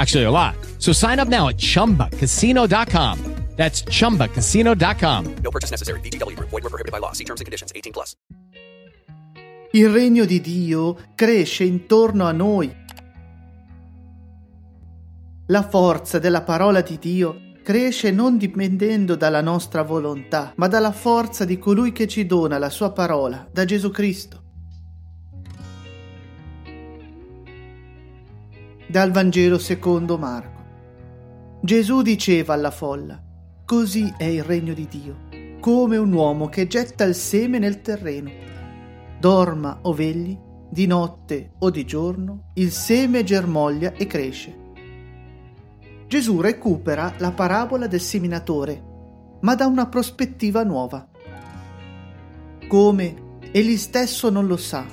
Actually, a lot. So sign up now at chumbacasino.com. That's chumbacasino.com. No purchase necessary. BGW. Void were prohibited by law. See terms and conditions 18 plus. Il regno di Dio cresce intorno a noi. La forza della parola di Dio cresce non dipendendo dalla nostra volontà, ma dalla forza di colui che ci dona la sua parola, da Gesù Cristo. Dal Vangelo secondo Marco. Gesù diceva alla folla, Così è il regno di Dio, come un uomo che getta il seme nel terreno. Dorma o vegli, di notte o di giorno, il seme germoglia e cresce. Gesù recupera la parabola del seminatore, ma da una prospettiva nuova. Come egli stesso non lo sa,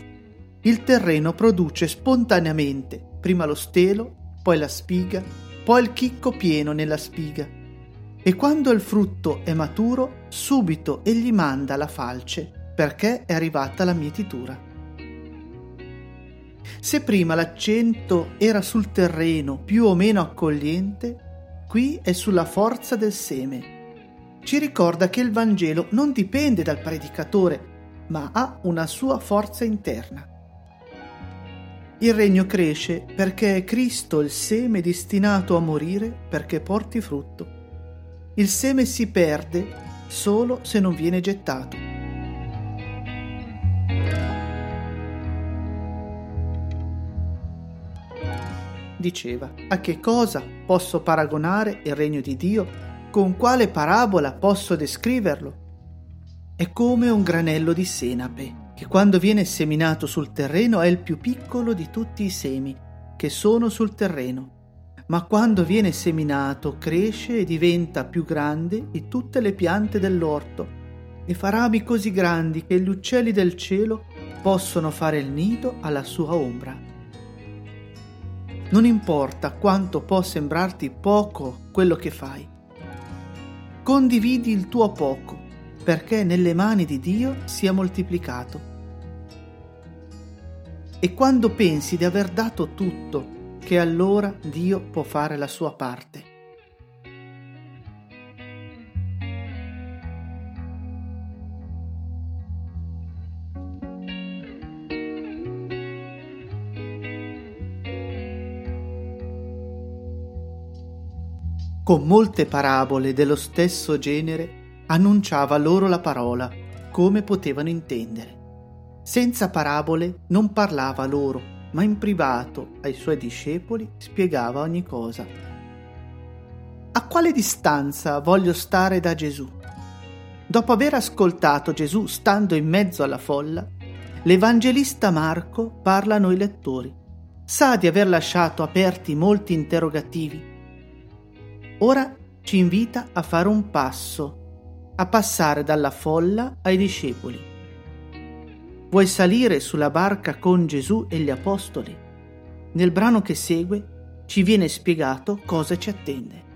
il terreno produce spontaneamente prima lo stelo, poi la spiga, poi il chicco pieno nella spiga. E quando il frutto è maturo, subito egli manda la falce, perché è arrivata la mietitura. Se prima l'accento era sul terreno più o meno accogliente, qui è sulla forza del seme. Ci ricorda che il Vangelo non dipende dal predicatore, ma ha una sua forza interna. Il regno cresce perché è Cristo il seme destinato a morire perché porti frutto. Il seme si perde solo se non viene gettato. Diceva, a che cosa posso paragonare il regno di Dio? Con quale parabola posso descriverlo? È come un granello di senape che quando viene seminato sul terreno è il più piccolo di tutti i semi che sono sul terreno, ma quando viene seminato cresce e diventa più grande di tutte le piante dell'orto e fa rami così grandi che gli uccelli del cielo possono fare il nido alla sua ombra. Non importa quanto può sembrarti poco quello che fai. Condividi il tuo poco perché nelle mani di Dio sia moltiplicato. E quando pensi di aver dato tutto, che allora Dio può fare la sua parte. Con molte parabole dello stesso genere annunciava loro la parola, come potevano intendere. Senza parabole non parlava loro, ma in privato ai suoi discepoli spiegava ogni cosa. A quale distanza voglio stare da Gesù? Dopo aver ascoltato Gesù stando in mezzo alla folla, l'Evangelista Marco parla a noi lettori. Sa di aver lasciato aperti molti interrogativi. Ora ci invita a fare un passo a passare dalla folla ai discepoli. Vuoi salire sulla barca con Gesù e gli apostoli? Nel brano che segue ci viene spiegato cosa ci attende.